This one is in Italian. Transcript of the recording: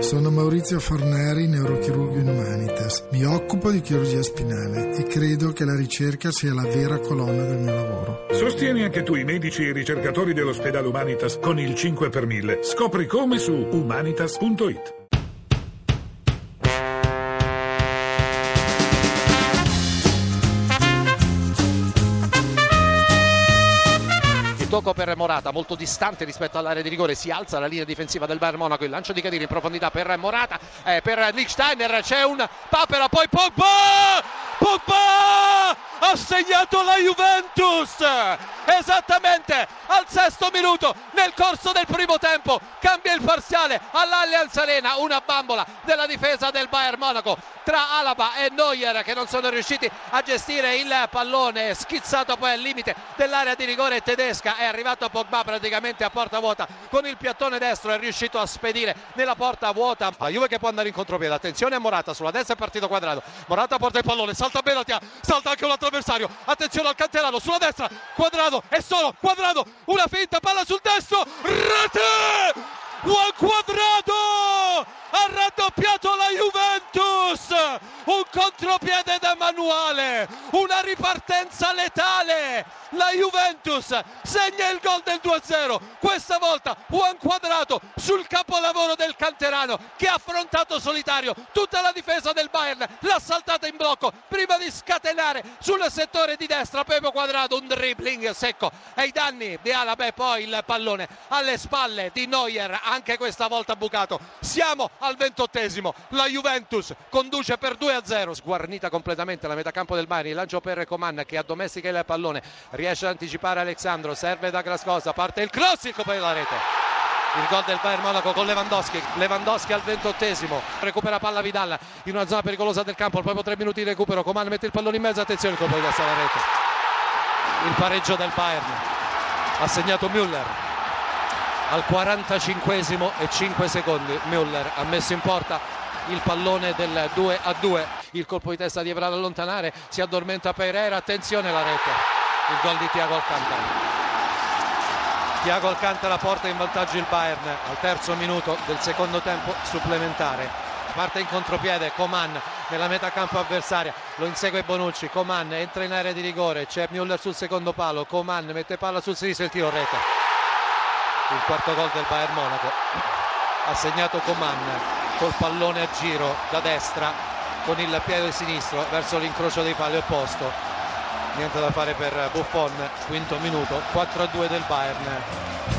Sono Maurizio Forneri, neurochirurgo in Humanitas. Mi occupo di chirurgia spinale e credo che la ricerca sia la vera colonna del mio lavoro. Sostieni anche tu i medici e i ricercatori dell'ospedale Humanitas con il 5 per 1000. Scopri come su humanitas.it. tocco per Morata, molto distante rispetto all'area di rigore, si alza la linea difensiva del Bayern Monaco, il lancio di Cadiri in profondità per Morata, eh, per Lichsteiner c'è un papera, poi Pogba! Pogba! Ha segnato la Juventus! Esattamente al sesto minuto nel corso del primo tempo cambia il parziale all'Allianz Arena, una bambola della difesa del Bayern Monaco tra Alaba e Neuer che non sono riusciti a gestire il pallone schizzato poi al limite dell'area di rigore tedesca è arrivato Pogba praticamente a porta vuota con il piattone destro è riuscito a spedire nella porta vuota. La Juve che può andare in contropiede attenzione a Morata sulla destra è partito quadrato Morata porta il pallone salta Benatia salta anche un altro avversario attenzione al canterano sulla destra quadrato è solo quadrato una finta palla sul destro rete! Juan Quadrado! Ha raddoppiato la Juventus un contropiede da manuale una ripartenza letale. La Juventus segna il gol del 2-0 questa volta Juan Quadrato sul capolavoro del canterano che ha affrontato solitario tutta la difesa del Bayern. L'ha saltata in blocco prima di scatenare sul settore di destra. Pepe Quadrato un dribbling secco. Ai danni di Alabè poi il pallone alle spalle di Neuer anche questa volta bucato. Siamo al ventottesimo. La Juventus conduce per 2-0 sguarnita completamente la metacampo del Bayern il lancio per Coman che addomestica il pallone riesce ad anticipare Alexandro serve da Grascosa parte il cross il colpo della rete. Il gol del Bayern Monaco con Lewandowski Lewandowski al ventottesimo recupera palla Vidal in una zona pericolosa del campo proprio tre minuti di recupero Coman mette il pallone in mezzo attenzione il colpo di testa alla rete. Il pareggio del Bayern ha segnato Müller. Al 45 e 5 secondi Müller ha messo in porta il pallone del 2 a 2 il colpo di testa di Evra ad allontanare si addormenta Pereira attenzione la rete. Il gol di Tiago Alcantara. Tiago Alcantara porta in vantaggio il Bayern al terzo minuto del secondo tempo supplementare. Parte in contropiede Coman nella metà campo avversaria. Lo insegue Bonucci Coman entra in area di rigore c'è Müller sul secondo palo Coman mette palla sul sinistro il tiro rete. Il quarto gol del Bayern Monaco. Ha segnato Coman col pallone a giro da destra con il piede sinistro verso l'incrocio dei pali opposto. Niente da fare per Buffon quinto minuto 4 a 2 del Bayern